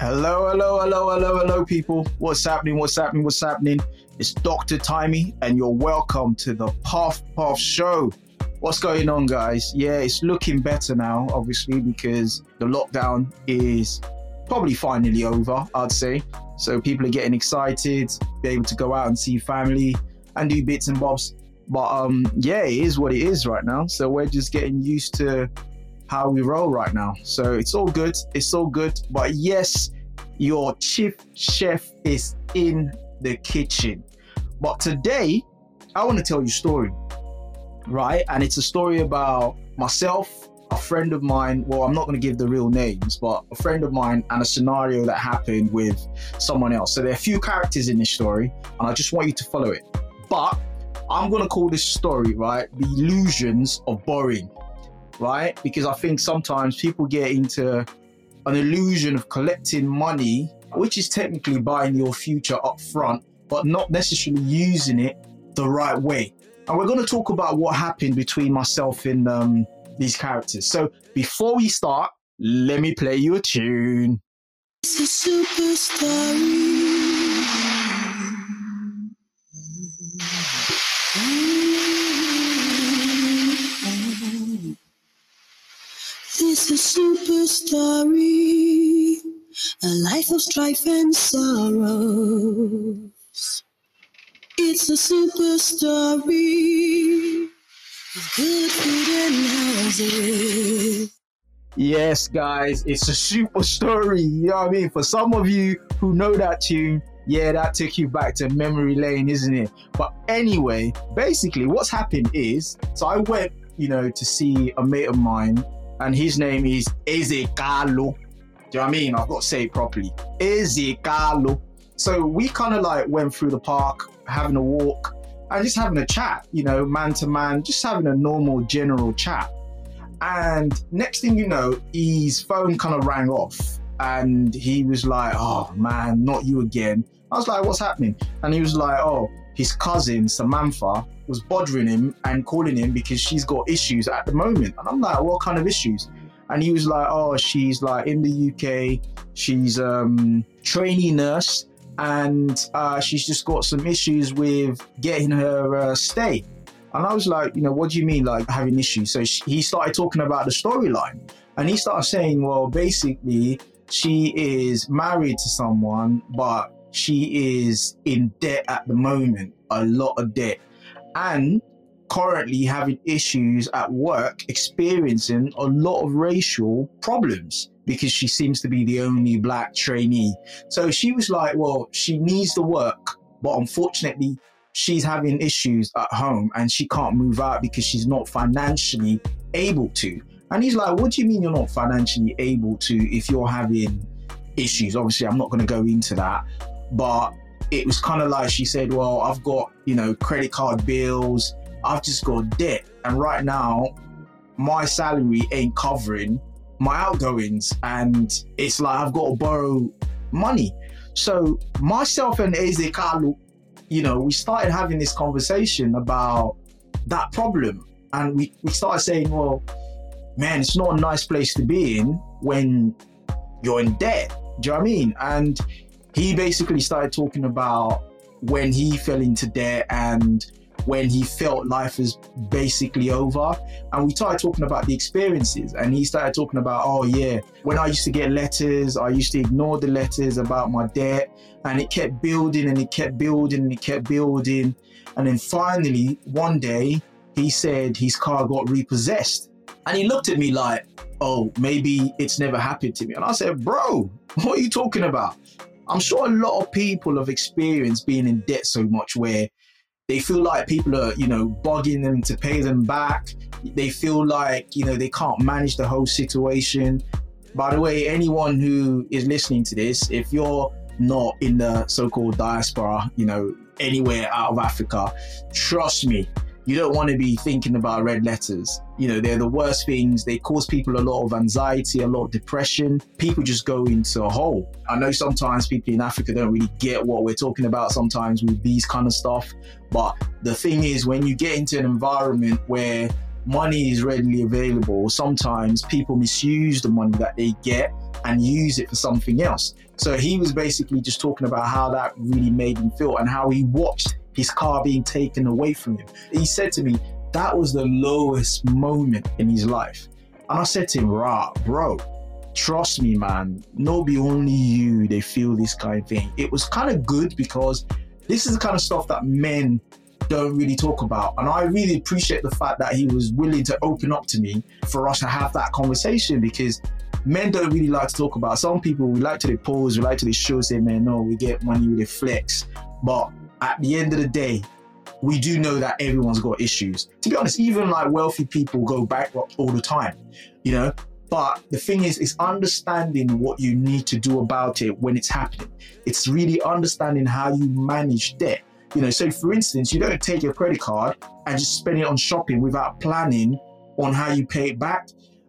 Hello, hello, hello, hello, hello, people. What's happening? What's happening? What's happening? It's Dr. Timey, and you're welcome to the Puff Puff Show. What's going on, guys? Yeah, it's looking better now, obviously, because the lockdown is probably finally over, I'd say. So people are getting excited, be able to go out and see family and do bits and bobs. But um, yeah, it is what it is right now. So we're just getting used to how we roll right now. So it's all good. It's all good. But yes, your chief chef is in the kitchen. But today, I want to tell you a story, right? And it's a story about myself, a friend of mine. Well, I'm not going to give the real names, but a friend of mine and a scenario that happened with someone else. So there are a few characters in this story, and I just want you to follow it. But I'm going to call this story, right? The illusions of borrowing right? Because I think sometimes people get into an illusion of collecting money, which is technically buying your future up front, but not necessarily using it the right way. And we're going to talk about what happened between myself and um, these characters. So before we start, let me play you a tune. It's a superstar. It's a super story, a life of strife and sorrows. It's a super story of good food and houses. Yes, guys, it's a super story. You know what I mean? For some of you who know that tune, yeah, that took you back to memory lane, isn't it? But anyway, basically, what's happened is so I went, you know, to see a mate of mine and his name is Ezekalu. Do you know what I mean? I've got to say it properly. Ezekalu. So we kind of like went through the park, having a walk, and just having a chat, you know, man to man, just having a normal general chat. And next thing you know, his phone kind of rang off and he was like, Oh man, not you again. I was like, What's happening? And he was like, Oh, his cousin Samantha was bothering him and calling him because she's got issues at the moment. And I'm like, what kind of issues? And he was like, oh, she's like in the UK, she's um trainee nurse, and uh, she's just got some issues with getting her uh, stay. And I was like, you know, what do you mean, like having issues? So she, he started talking about the storyline, and he started saying, well, basically, she is married to someone, but she is in debt at the moment, a lot of debt and currently having issues at work, experiencing a lot of racial problems because she seems to be the only black trainee. So she was like, well, she needs the work, but unfortunately, she's having issues at home and she can't move out because she's not financially able to. And he's like, what do you mean you're not financially able to if you're having issues? Obviously, I'm not going to go into that, but it was kind of like she said, Well, I've got, you know, credit card bills, I've just got debt. And right now, my salary ain't covering my outgoings. And it's like I've got to borrow money. So myself and Eze you know, we started having this conversation about that problem. And we, we started saying, well, man, it's not a nice place to be in when you're in debt. Do you know what I mean? And he basically started talking about when he fell into debt and when he felt life was basically over. And we started talking about the experiences. And he started talking about, oh, yeah, when I used to get letters, I used to ignore the letters about my debt. And it kept building and it kept building and it kept building. And then finally, one day, he said his car got repossessed. And he looked at me like, oh, maybe it's never happened to me. And I said, bro, what are you talking about? I'm sure a lot of people have experienced being in debt so much where they feel like people are, you know, bugging them to pay them back. They feel like, you know, they can't manage the whole situation. By the way, anyone who is listening to this, if you're not in the so called diaspora, you know, anywhere out of Africa, trust me, you don't want to be thinking about red letters. You know, they're the worst things. They cause people a lot of anxiety, a lot of depression. People just go into a hole. I know sometimes people in Africa don't really get what we're talking about sometimes with these kind of stuff. But the thing is, when you get into an environment where money is readily available, sometimes people misuse the money that they get and use it for something else. So he was basically just talking about how that really made him feel and how he watched his car being taken away from him. He said to me, that was the lowest moment in his life. And I said to him, rah, bro, trust me, man, no be only you, they feel this kind of thing. It was kind of good because this is the kind of stuff that men don't really talk about. And I really appreciate the fact that he was willing to open up to me for us to have that conversation because men don't really like to talk about. Some people we like to pose, we like to the show, say, man, no, we get money with a flex. But at the end of the day, we do know that everyone's got issues. To be honest, even like wealthy people go bankrupt all the time, you know. But the thing is, it's understanding what you need to do about it when it's happening. It's really understanding how you manage debt. You know, so for instance, you don't take your credit card and just spend it on shopping without planning on how you pay it back.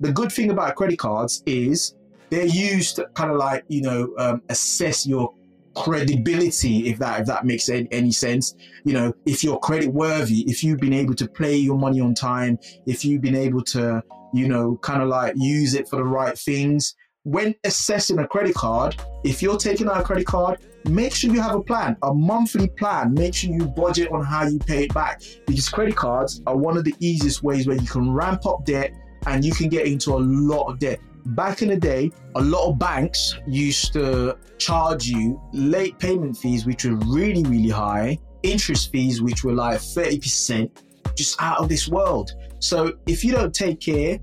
The good thing about credit cards is they're used to kind of like, you know, um, assess your credibility if that if that makes any sense. You know if you're credit worthy if you've been able to play your money on time if you've been able to you know kind of like use it for the right things when assessing a credit card if you're taking out a credit card make sure you have a plan a monthly plan. Make sure you budget on how you pay it back because credit cards are one of the easiest ways where you can ramp up debt and you can get into a lot of debt back in the day, a lot of banks used to charge you late payment fees, which were really, really high, interest fees, which were like 30%, just out of this world. So if you don't take care,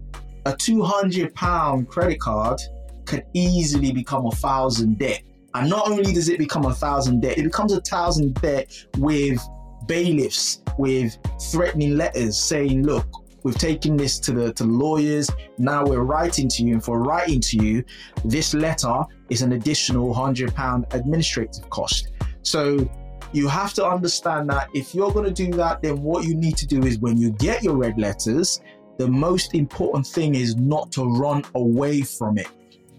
a 200 pound credit card could easily become a thousand debt. And not only does it become a thousand debt, it becomes a thousand debt with bailiffs, with threatening letters saying, look, We've taken this to the to lawyers. Now we're writing to you, and for writing to you, this letter is an additional hundred pound administrative cost. So you have to understand that if you're going to do that, then what you need to do is when you get your red letters, the most important thing is not to run away from it.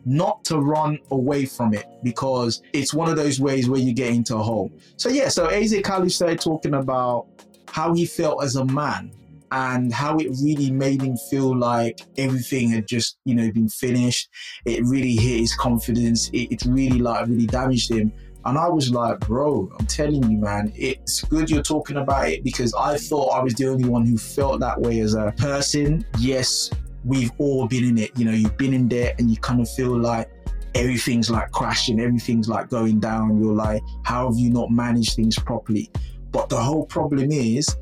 Not to run away from it because it's one of those ways where you get into a hole. So, yeah, so Kalu started talking about how he felt as a man and how it really made him feel like everything had just, you know, been finished. It really hit his confidence. It, it really like really damaged him. And I was like, bro, I'm telling you, man, it's good you're talking about it because I thought I was the only one who felt that way as a person. Yes, we've all been in it. You know, you've been in there and you kind of feel like everything's like crashing, everything's like going down. You're like, how have you not managed things properly? But the whole problem is,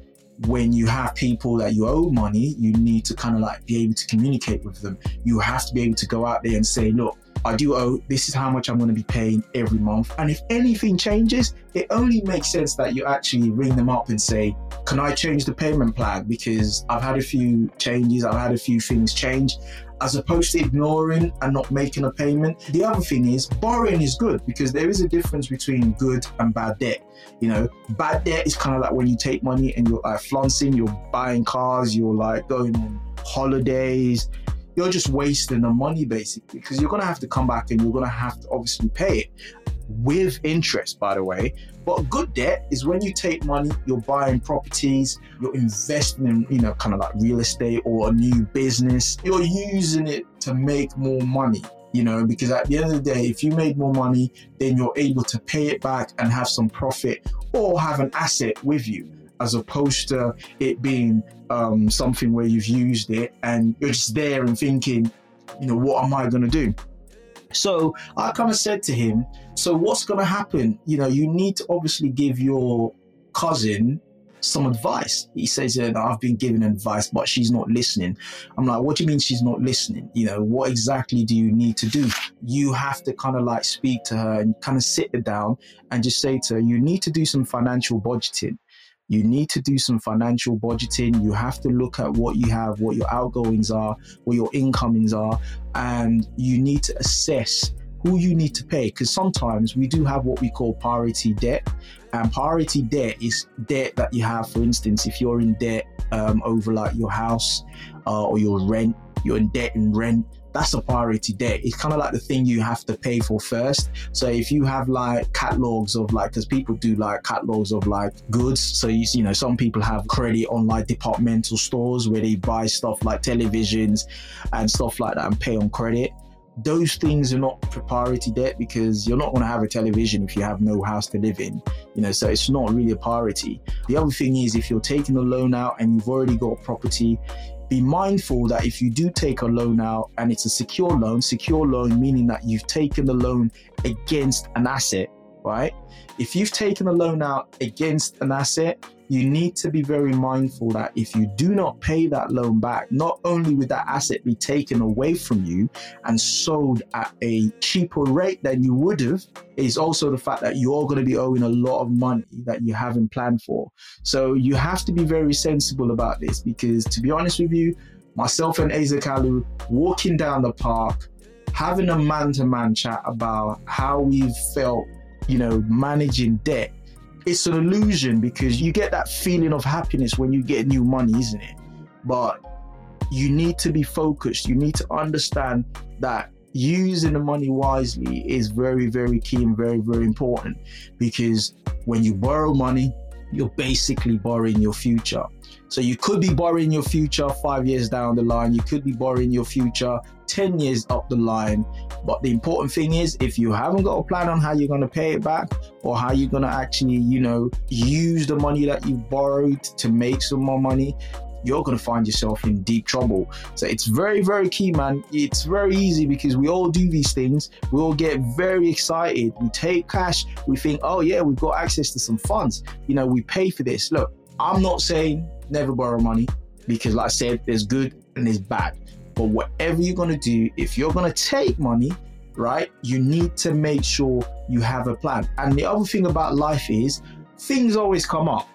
when you have people that you owe money, you need to kind of like be able to communicate with them. You have to be able to go out there and say, look, I do owe, this is how much I'm going to be paying every month. And if anything changes, it only makes sense that you actually ring them up and say, can I change the payment plan? Because I've had a few changes, I've had a few things change as opposed to ignoring and not making a payment. The other thing is borrowing is good because there is a difference between good and bad debt. You know, bad debt is kind of like when you take money and you're like flaunting, you're buying cars, you're like going on holidays, you're just wasting the money basically because you're gonna have to come back and you're gonna have to obviously pay it with interest, by the way. But good debt is when you take money, you're buying properties, you're investing in, you know, kind of like real estate or a new business. You're using it to make more money, you know, because at the end of the day, if you made more money, then you're able to pay it back and have some profit or have an asset with you as opposed to it being um, something where you've used it and you're just there and thinking, you know, what am I going to do? So I kind of said to him, So what's going to happen? You know, you need to obviously give your cousin some advice. He says, I've been giving advice, but she's not listening. I'm like, What do you mean she's not listening? You know, what exactly do you need to do? You have to kind of like speak to her and kind of sit her down and just say to her, You need to do some financial budgeting you need to do some financial budgeting. You have to look at what you have, what your outgoings are, what your incomings are, and you need to assess who you need to pay because sometimes we do have what we call priority debt and priority debt is debt that you have for instance if you're in debt um, over like your house uh, or your rent you're in debt and rent that's a priority debt. It's kind of like the thing you have to pay for first. So if you have like catalogs of like, because people do like catalogs of like goods. So you, you know, some people have credit on like departmental stores where they buy stuff like televisions and stuff like that and pay on credit. those things are not priority debt because you're not going to have a television if you have no house to live in you know so it's not really a priority the other thing is if you're taking a loan out and you've already got property be mindful that if you do take a loan out and it's a secure loan secure loan meaning that you've taken the loan against an asset right? If you've taken a loan out against an asset you need to be very mindful that if you do not pay that loan back, not only would that asset be taken away from you and sold at a cheaper rate than you would have, is also the fact that you're going to be owing a lot of money that you haven't planned for. So you have to be very sensible about this because, to be honest with you, myself and Ezekalu walking down the park, having a man to man chat about how we've felt, you know, managing debt it's an illusion because you get that feeling of happiness when you get new money, isn't it? But you need to be focused. You need to understand that using the money wisely is very, very key and very, very important because when you borrow money, you're basically borrowing your future. So you could be borrowing your future five years down the line, you could be borrowing your future 10 years up the line. But the important thing is, if you haven't got a plan on how you're going to pay it back or how you're going to actually, you know, use the money that you've borrowed to make some more money, you're going to find yourself in deep trouble. So it's very, very key, man. It's very easy because we all do these things. We all get very excited. We take cash. We think, oh, yeah, we've got access to some funds. You know, we pay for this. Look, I'm not saying never borrow money because, like I said, there's good and there's bad. But whatever you're going to do, if you're going to take money, right, you need to make sure you have a plan. And the other thing about life is things always come up.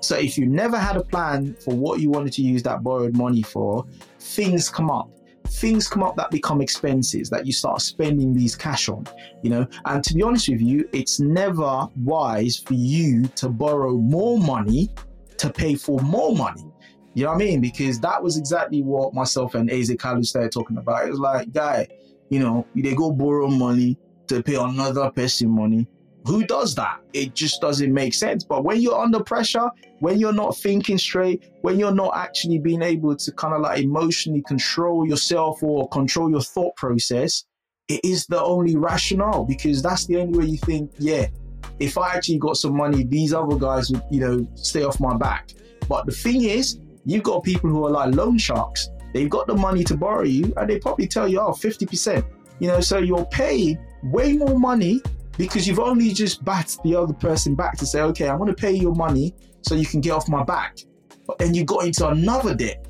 So if you never had a plan for what you wanted to use that borrowed money for, things come up. Things come up that become expenses that you start spending these cash on, you know. And to be honest with you, it's never wise for you to borrow more money to pay for more money. You know what I mean? Because that was exactly what myself and Eze Kalu started talking about. It was like, guy, you know, they go borrow money to pay another person money. Who does that? It just doesn't make sense. But when you're under pressure, when you're not thinking straight, when you're not actually being able to kind of like emotionally control yourself or control your thought process, it is the only rationale because that's the only way you think, yeah, if I actually got some money, these other guys would, you know, stay off my back. But the thing is, You've got people who are like loan sharks. They've got the money to borrow you, and they probably tell you, oh, 50%. You know, so you're paying way more money because you've only just bat the other person back to say, okay, I'm going to pay your money so you can get off my back. Then you got into another debt,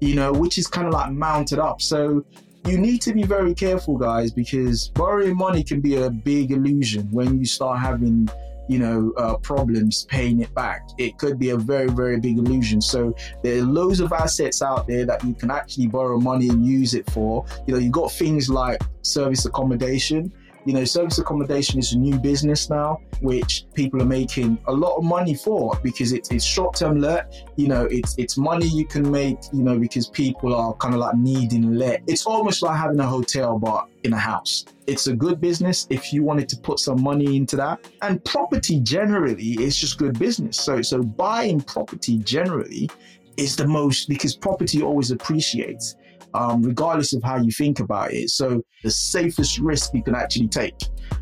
you know, which is kind of like mounted up. So you need to be very careful, guys, because borrowing money can be a big illusion when you start having you know, uh, problems paying it back. It could be a very, very big illusion. So there are loads of assets out there that you can actually borrow money and use it for. You know, you've got things like service accommodation. You know, service accommodation is a new business now, which people are making a lot of money for because it's, it's short term let. You know, it's it's money you can make. You know, because people are kind of like needing let. It's almost like having a hotel, but in a house. It's a good business if you wanted to put some money into that. And property generally is just good business. So so buying property generally is the most because property always appreciates um, regardless of how you think about it. So the safest risk you can actually take.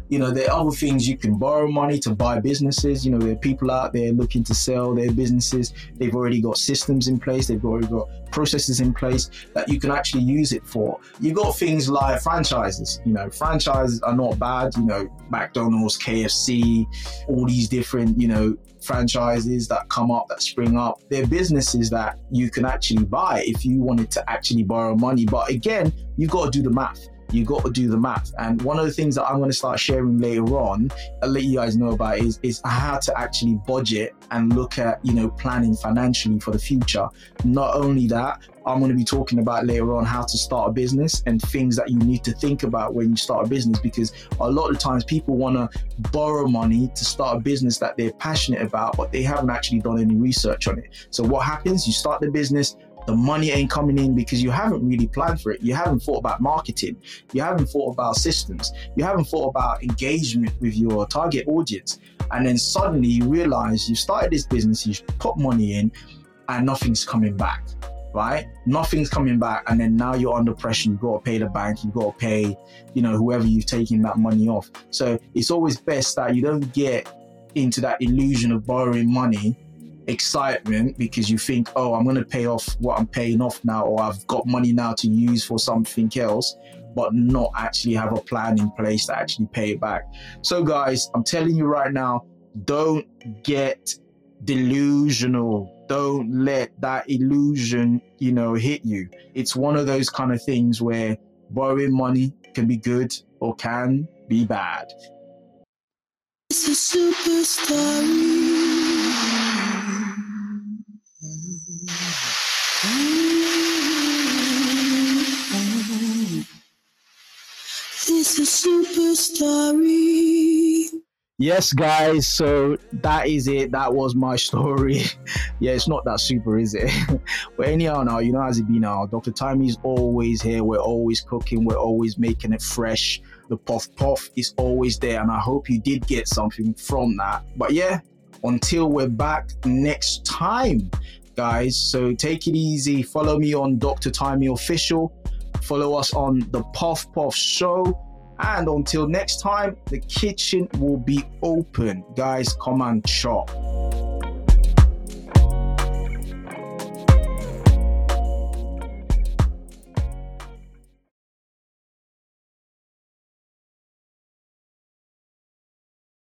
You know, there are other things you can borrow money to buy businesses. You know, there are people out there looking to sell their businesses. They've already got systems in place. They've already got processes in place that you can actually use it for. You've got things like franchises. You know, franchises are not bad. You know, McDonald's, KFC, all these different, you know, franchises that come up, that spring up. They're businesses that you can actually buy if you wanted to actually borrow money. But again, you've got to do the math you got to do the math. And one of the things that I'm going to start sharing later on, I'll let you guys know about is, is how to actually budget and look at, you know, planning financially for the future. Not only that, I'm going to be talking about later on how to start a business and things that you need to think about when you start a business because a lot of times people want to borrow money to start a business that they're passionate about, but they haven't actually done any research on it. So what happens? You start the business, the money ain't coming in because you haven't really planned for it. You haven't thought about marketing. You haven't thought about systems. You haven't thought about engagement with your target audience. And then suddenly you realize you started this business, you put money in, and nothing's coming back. right? Nothing's coming back, and then now you're under pressure. You've got to pay the bank. You've got to pay, you know, whoever you've taken that money off. So it's always best that you don't get into that illusion of borrowing money excitement because you think, oh, I'm going to pay off what I'm paying off now, or I've got money now to use for something else, but not actually have a plan in place to actually pay it back. So, guys, I'm telling you right now, don't get delusional. Don't let that illusion, you know, hit you. It's one of those kind of things where borrowing money can be good or can be bad. It's a super story. It's a super story. Yes, guys. So that is it. That was my story. yeah, it's not that super, is it? but anyhow, now you know as it be now. Dr. Timey's always here. We're always cooking. We're always making it fresh. The puff puff is always there, and I hope you did get something from that. But yeah, until we're back next time, guys. So take it easy. Follow me on Dr. Timey Official. Follow us on the Puff Puff Show. And until next time, the kitchen will be open. Guys, come and chop.